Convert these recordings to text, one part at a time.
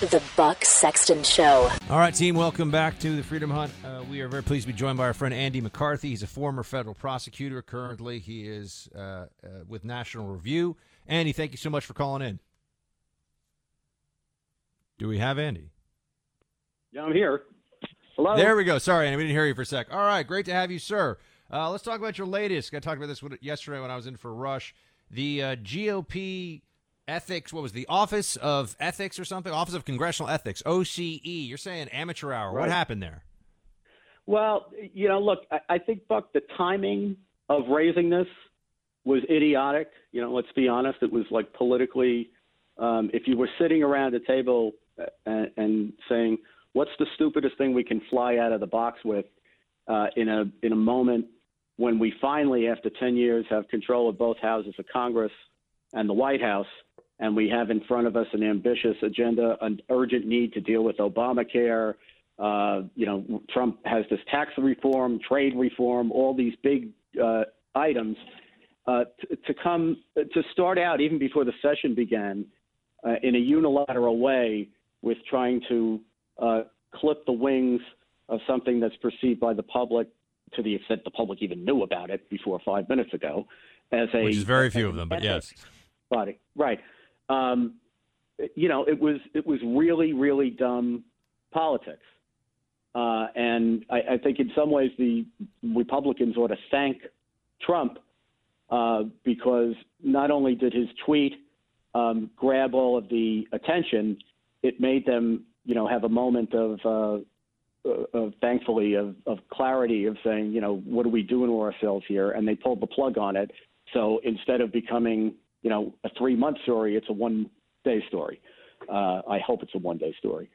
The Buck Sexton Show. All right, team, welcome back to the Freedom Hut. Uh, we are very pleased to be joined by our friend Andy McCarthy. He's a former federal prosecutor. Currently, he is uh, uh, with National Review. Andy, thank you so much for calling in. Do we have Andy? Yeah, I'm here. Hello. There we go. Sorry, Andy, we didn't hear you for a sec. All right, great to have you, sir. Uh, let's talk about your latest. I talked about this yesterday when I was in for Rush. The uh, GOP ethics. What was the Office of Ethics or something? Office of Congressional Ethics, OCE. You're saying amateur hour. Right. What happened there? Well, you know, look, I, I think Buck, the timing of raising this was idiotic. You know, let's be honest. It was like politically, um, if you were sitting around a table and, and saying, "What's the stupidest thing we can fly out of the box with?" Uh, in a in a moment when we finally, after 10 years, have control of both houses of Congress and the White House, and we have in front of us an ambitious agenda, an urgent need to deal with Obamacare. Uh, you know, Trump has this tax reform, trade reform, all these big uh, items. Uh, to, to come to start out even before the session began uh, in a unilateral way with trying to uh, clip the wings of something that's perceived by the public to the extent the public even knew about it before five minutes ago as a which is very few of them, but yes, body right um, you know, it was it was really really dumb politics, uh, and I, I think in some ways the Republicans ought to thank Trump uh, because not only did his tweet um, grab all of the attention, it made them you know have a moment of. Uh, of thankfully of, of clarity of saying, you know, what are we doing to ourselves here? And they pulled the plug on it. So instead of becoming you know, a three month story. It's a one day story. Uh, I hope it's a one day story.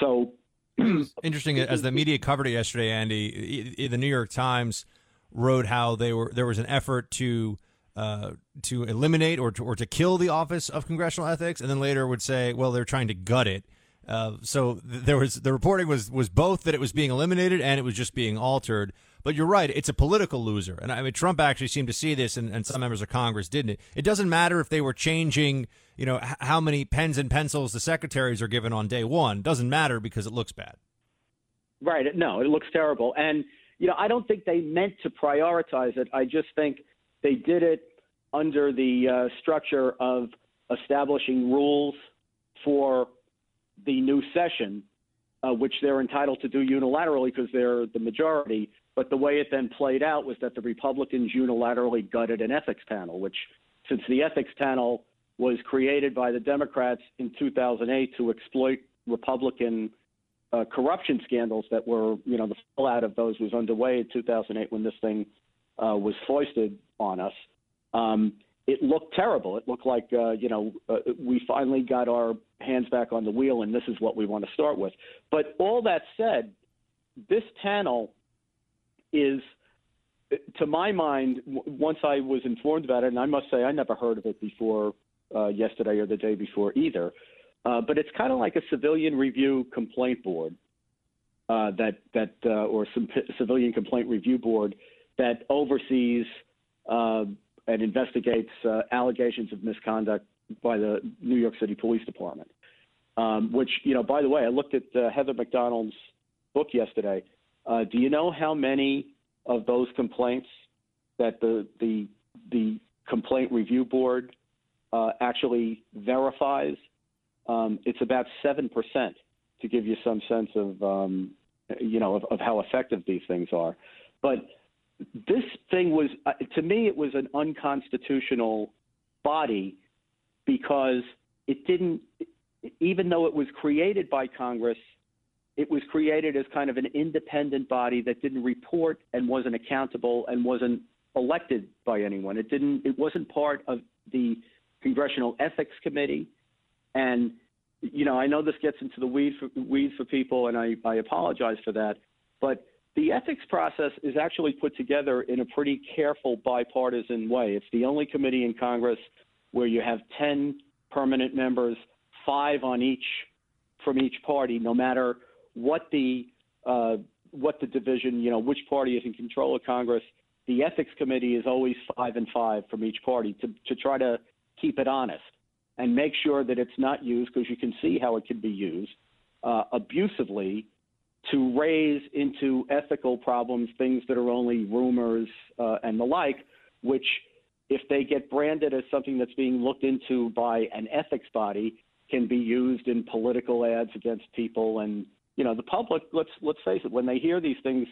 So interesting. As the media covered it yesterday, Andy, the New York Times wrote how they were there was an effort to uh, to eliminate or to, or to kill the Office of Congressional Ethics, and then later would say, well, they're trying to gut it. Uh, so th- there was the reporting was was both that it was being eliminated and it was just being altered. But you're right; it's a political loser, and I mean Trump actually seemed to see this, and, and some members of Congress didn't. It it doesn't matter if they were changing, you know, h- how many pens and pencils the secretaries are given on day one. It doesn't matter because it looks bad. Right? No, it looks terrible, and you know I don't think they meant to prioritize it. I just think they did it under the uh, structure of establishing rules for the new session, uh, which they're entitled to do unilaterally because they're the majority. But the way it then played out was that the Republicans unilaterally gutted an ethics panel, which, since the ethics panel was created by the Democrats in 2008 to exploit Republican uh, corruption scandals that were, you know, the fallout of those was underway in 2008 when this thing uh, was foisted on us. Um, it looked terrible. It looked like uh, you know uh, we finally got our hands back on the wheel, and this is what we want to start with. But all that said, this panel is, to my mind, once I was informed about it, and I must say I never heard of it before uh, yesterday or the day before either. Uh, but it's kind of like a civilian review complaint board uh, that that uh, or some civilian complaint review board that oversees uh, and investigates uh, allegations of misconduct by the New York City Police Department. Um, which, you know, by the way, I looked at Heather Mac Donald's book yesterday. Uh, do you know how many of those complaints that the the the complaint review board uh, actually verifies? Um, it's about seven percent, to give you some sense of um, you know of, of how effective these things are. But this thing was, uh, to me, it was an unconstitutional body because it didn't, even though it was created by Congress, it was created as kind of an independent body that didn't report and wasn't accountable and wasn't elected by anyone. It didn't. It wasn't part of the Congressional Ethics Committee, and you know I know this gets into the weeds for, for people, and I, I apologize for that, but the ethics process is actually put together in a pretty careful bipartisan way. It's the only committee in Congress where you have 10 permanent members, five on each from each party, no matter what the uh, what the division, you know, which party is in control of Congress. The ethics committee is always five and five from each party to, to try to keep it honest and make sure that it's not used because you can see how it can be used uh, abusively to raise into ethical problems things that are only rumors uh, and the like, which if they get branded as something that's being looked into by an ethics body, can be used in political ads against people. And you know, the public. Let's let's face it. When they hear these things,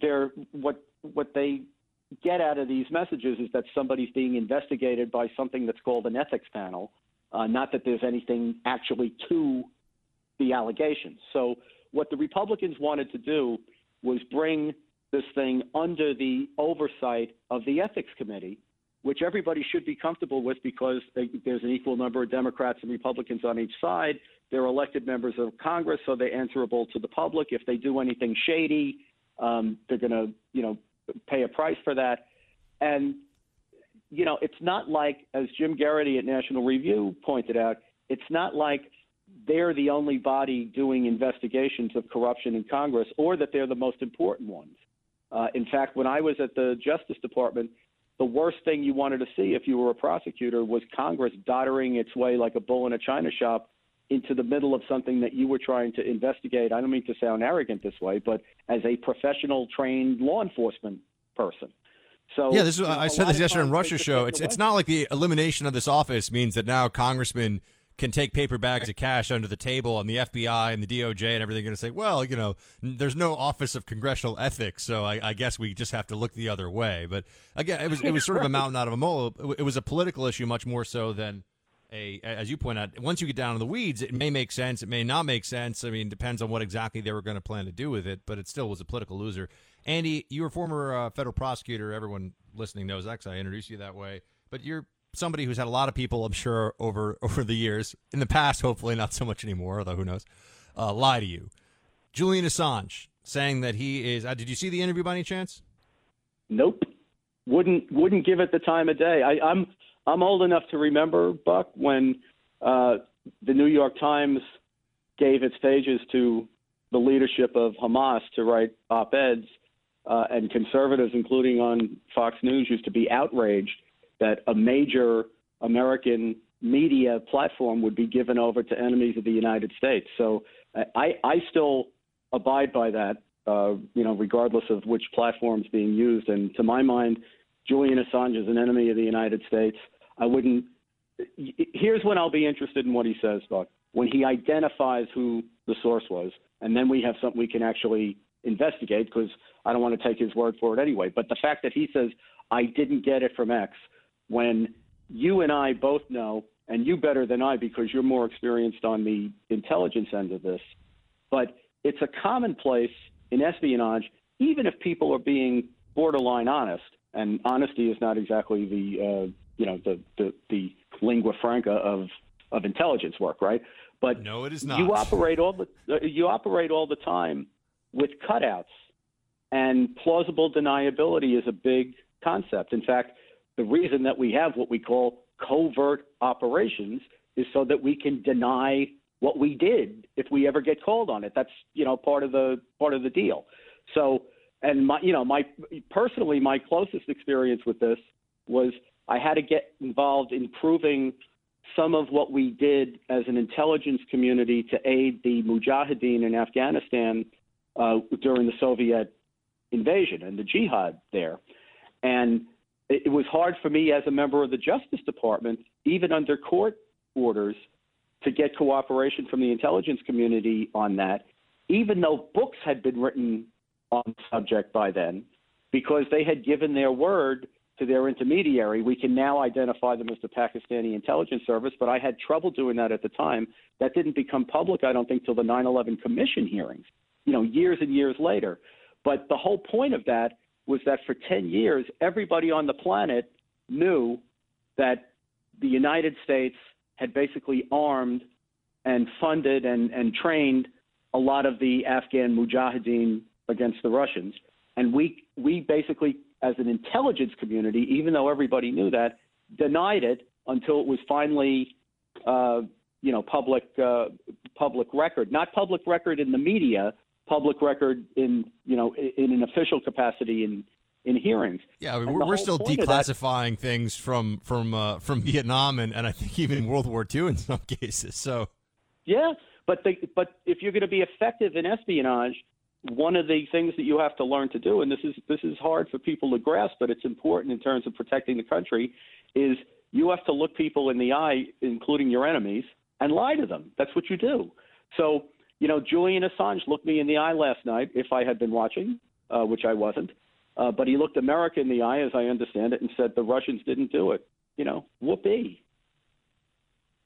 they're what what they get out of these messages is that somebody's being investigated by something that's called an ethics panel. Uh, not that there's anything actually to the allegations. So what the Republicans wanted to do was bring this thing under the oversight of the ethics committee which everybody should be comfortable with because there's an equal number of Democrats and Republicans on each side. They're elected members of Congress, so they're answerable to the public. If they do anything shady, um, they're going to, you know, pay a price for that. And, you know, it's not like, as Jim Geraghty at National Review pointed out, it's not like they're the only body doing investigations of corruption in Congress or that they're the most important ones. Uh, in fact, when I was at the Justice Department, the worst thing you wanted to see if you were a prosecutor was Congress doddering its way like a bull in a china shop into the middle of something that you were trying to investigate. I don't mean to sound arrogant this way, but as a professional trained law enforcement person. So yeah, this is, I said this yesterday on Rush's show. It's it's not like the elimination of this office means that now congressmen can take paper bags of cash under the table, and the FBI and the DOJ and everything are going to say, well, you know, there's no Office of Congressional Ethics, so I, I, guess we just have to look the other way. But again, it was it was sort of a mountain out of a mole. It was a political issue much more so than a, as you point out. Once you get down in the weeds, it may make sense, it may not make sense. I mean, depends on what exactly they were going to plan to do with it. But it still was a political loser. Andy, you were former uh, federal prosecutor. Everyone listening knows that I introduced you that way. But you're somebody who's had a lot of people, I'm sure, over over the years, in the past, hopefully not so much anymore, although who knows, uh, lie to you. Julian Assange saying that he is. Uh, did you see the interview by any chance? Nope. Wouldn't wouldn't give it the time of day. I, I'm I'm old enough to remember Buck when uh, the New York Times gave its pages to the leadership of Hamas to write op-eds, uh, and conservatives, including on Fox News, used to be outraged that a major American media platform would be given over to enemies of the United States. So I, I still abide by that, uh, you know, regardless of which platform is being used. And to my mind, Julian Assange is an enemy of the United States. I wouldn't. Here's when I'll be interested in what he says, Buck. When he identifies who the source was, and then we have something we can actually investigate because I don't want to take his word for it anyway. But the fact that he says, I didn't get it from X, when you and I both know, and you better than I because you're more experienced on the intelligence end of this, but it's a commonplace in espionage, even if people are being borderline honest, and honesty is not exactly the uh, you know the, the the lingua franca of of intelligence work, right? But no, it is not. You operate all the uh, you operate all the time with cutouts, and plausible deniability is a big concept. In fact, the reason that we have what we call covert operations is so that we can deny what we did if we ever get called on it. That's you know part of the part of the deal. So and my you know my personally my closest experience with this was I had to get involved in proving some of what we did as an intelligence community to aid the Mujahideen in Afghanistan uh, during the Soviet invasion and the jihad there. And it was hard for me as a member of the Justice Department, even under court orders, to get cooperation from the intelligence community on that, even though books had been written on the subject by then, because they had given their word to their intermediary. We can now identify them as the Pakistani intelligence service, but I had trouble doing that at the time. That didn't become public, I don't think, till the 9 11 Commission hearings, you know, years and years later. But the whole point of that was that for 10 years, everybody on the planet knew that the United States had basically armed and funded and, and trained a lot of the Afghan mujahideen against the Russians. And we, we basically, as an intelligence community, even though everybody knew that, denied it until it was finally, uh, you know, public, uh, public record. Not public record in the media, public record in, you know, in an official capacity in, in hearings. Yeah, I mean, we're, we're still declassifying that, things from from uh, from Vietnam and, and I think even World War II in some cases. So, yeah, but the, but if you're going to be effective in espionage, one of the things that you have to learn to do, and this is this is hard for people to grasp, but it's important in terms of protecting the country, is you have to look people in the eye, including your enemies, and lie to them. That's what you do. So, you know, Julian Assange looked me in the eye last night, if I had been watching, uh, which I wasn't. Uh, but he looked America in the eye, as I understand it, and said the Russians didn't do it. You know, whoopee.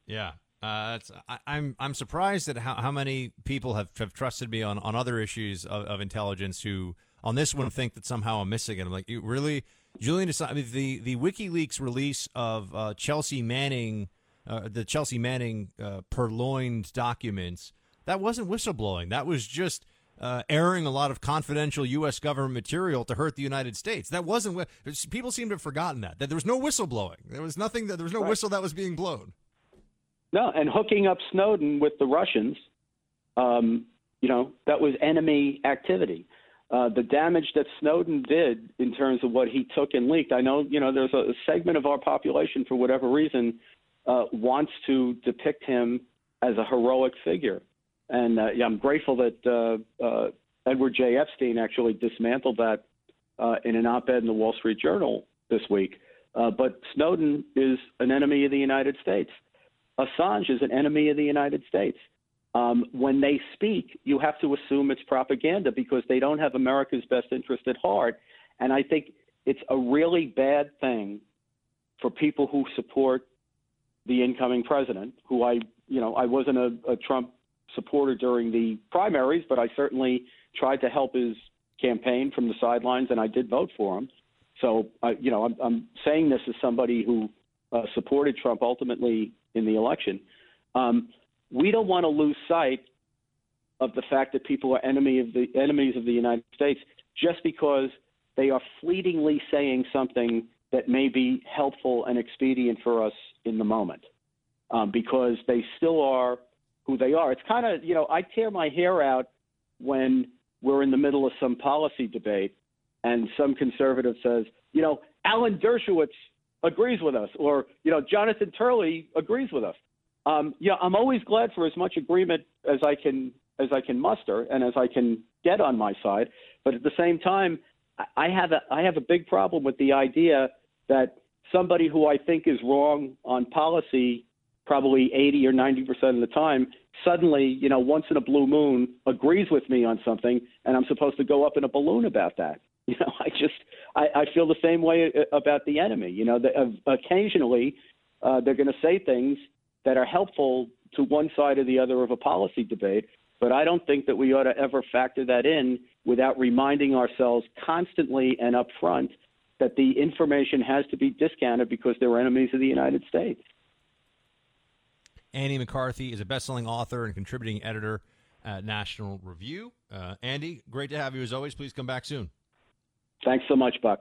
Yeah, uh, I, am I'm, I'm surprised at how, how many people have, have trusted me on, on other issues of, of intelligence who on this one think that somehow I'm missing it. I'm like, you really, Julian? I mean, the the WikiLeaks release of uh, Chelsea Manning, uh, the Chelsea Manning uh, purloined documents, that wasn't whistleblowing. That was just uh, airing a lot of confidential U.S. government material to hurt the United States. That wasn't. People seem to have forgotten that that there was no whistleblowing. There was nothing. That there was no right. whistle that was being blown. No, and hooking up Snowden with the Russians, um, you know, that was enemy activity. Uh, the damage that Snowden did in terms of what he took and leaked. I know, you know, there's a segment of our population, for whatever reason, uh, wants to depict him as a heroic figure. And uh, yeah, I'm grateful that uh, uh, Edward J. Epstein actually dismantled that uh, in an op ed in the Wall Street Journal this week. But Snowden is an enemy of the United States. Assange is an enemy of the United States. Um, when they speak, you have to assume it's propaganda because they don't have America's best interest at heart. And I think it's a really bad thing for people who support the incoming president, who I, you know, I wasn't a, a Trump supporter during the primaries, but I certainly tried to help his campaign from the sidelines, and I did vote for him. So, uh, you know, I'm, I'm saying this as somebody who uh, supported Trump ultimately in the election. Um, we don't want to lose sight of the fact that people are enemy of the enemies of the United States just because they are fleetingly saying something that may be helpful and expedient for us in the moment, um, because they still are who they are. It's kind of, you know, I tear my hair out when we're in the middle of some policy debate and some conservative says, you know, Alan Dershowitz agrees with us, or, you know, Jonathan Turley agrees with us. Um, yeah, I'm always glad for as much agreement as I can as I can muster and as I can get on my side. But at the same time, I have a I have a big problem with the idea that somebody who I think is wrong on policy probably 80 or 90 percent of the time, suddenly, you know, once in a blue moon, agrees with me on something, and I'm supposed to go up in a balloon about that. You know, I just I, I feel the same way uh, about the enemy. You know, the, uh, occasionally uh, they're going to say things that are helpful to one side or the other of a policy debate, but I don't think that we ought to ever factor that in without reminding ourselves constantly and upfront that the information has to be discounted because they're enemies of the United States. Andy McCarthy is a best-selling author and contributing editor at National Review. Uh, Andy, great to have you as always. Please come back soon. Thanks so much, Buck.